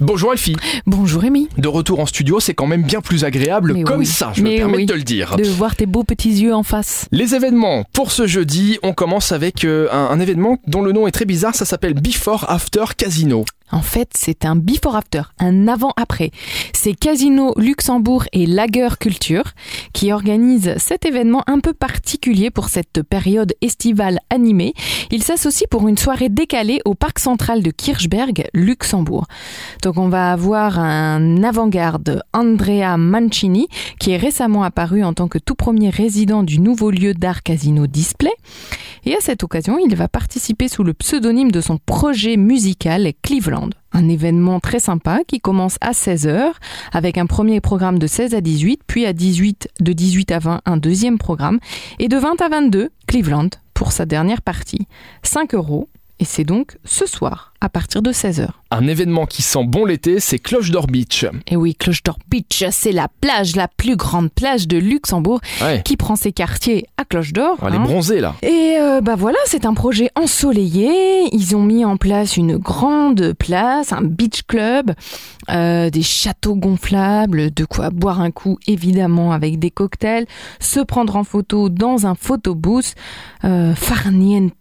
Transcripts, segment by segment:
Bonjour Elfie. Bonjour Rémi. De retour en studio, c'est quand même bien plus agréable Mais comme oui. ça, je me permets oui. de te le dire. De voir tes beaux petits yeux en face. Les événements pour ce jeudi, on commence avec euh, un, un événement dont le nom est très bizarre, ça s'appelle Before After Casino. En fait, c'est un before after, un avant-après. C'est Casino Luxembourg et Lager Culture qui organisent cet événement un peu particulier pour cette période estivale animée. Ils s'associent pour une soirée décalée au parc central de Kirchberg, Luxembourg. Donc on va avoir un avant-garde, Andrea Mancini, qui est récemment apparu en tant que tout premier résident du nouveau lieu d'art Casino Display. Et à cette occasion, il va participer sous le pseudonyme de son projet musical Cleveland. Un événement très sympa qui commence à 16h avec un premier programme de 16 à 18, puis à 18, de 18 à 20, un deuxième programme, et de 20 à 22, Cleveland pour sa dernière partie. 5 euros, et c'est donc ce soir à partir de 16h. Un événement qui sent bon l'été, c'est Cloche d'Or Beach. Et oui, Cloche d'Or Beach, c'est la plage, la plus grande plage de Luxembourg Ouais, qui prend ses quartiers à Cloche d'Or. elle est hein. bronzée là. Et euh, bah voilà, c'est un projet ensoleillé. Ils ont mis en place une grande place, un beach club, euh, des châteaux gonflables, de quoi boire un coup évidemment avec des cocktails, se prendre en photo dans un photobooth, euh, farniente,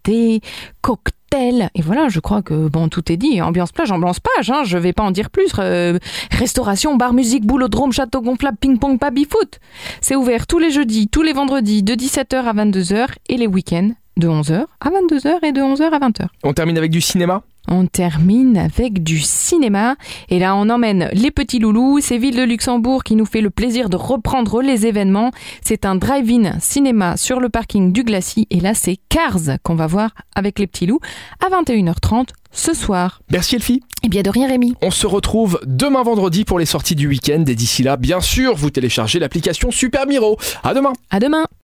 cocktail. Et voilà, je crois que bon, tout est dit. Ambiance plage, ambiance plage. Hein, je vais pas en dire plus. Euh, restauration, bar, musique, boulodrome, château gonflable, ping-pong, baby-foot. C'est ouvert tous les jeudis, tous les vendredis de 17h à 22h et les week-ends de 11h à 22h et de 11h à 20h. On termine avec du cinéma? On termine avec du cinéma et là on emmène les petits loulous, c'est Ville de Luxembourg qui nous fait le plaisir de reprendre les événements. C'est un drive-in cinéma sur le parking du Glacis et là c'est Cars qu'on va voir avec les petits loups à 21h30 ce soir. Merci Elfie. Et bien de rien Rémi. On se retrouve demain vendredi pour les sorties du week-end et d'ici là, bien sûr, vous téléchargez l'application Super Miro. À demain À demain